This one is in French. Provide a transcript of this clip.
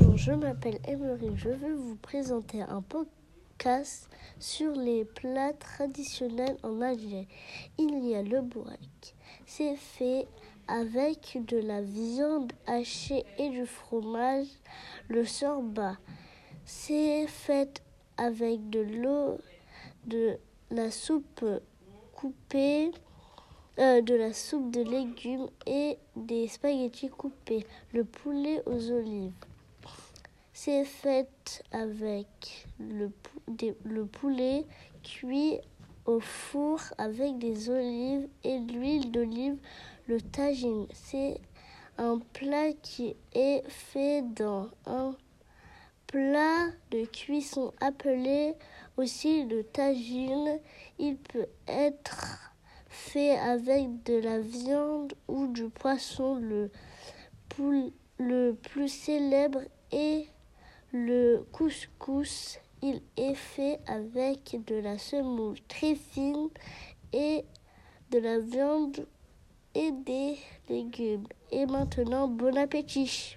Bonjour, je m'appelle Emery. Je vais vous présenter un podcast sur les plats traditionnels en Algérie. Il y a le bourek. C'est fait avec de la viande hachée et du fromage. Le sorba. C'est fait avec de l'eau, de la soupe coupée. Euh, de la soupe de légumes et des spaghettis coupés, le poulet aux olives. C'est fait avec le, le, poulet cuit au four avec des olives et de l'huile d'olive, le tagine. C'est un plat qui est fait dans un plat de cuisson appelé aussi le tagine. Il peut être fait avec de la viande ou du poisson. Le, le plus célèbre est le couscous. Il est fait avec de la semoule très fine et de la viande et des légumes. Et maintenant, bon appétit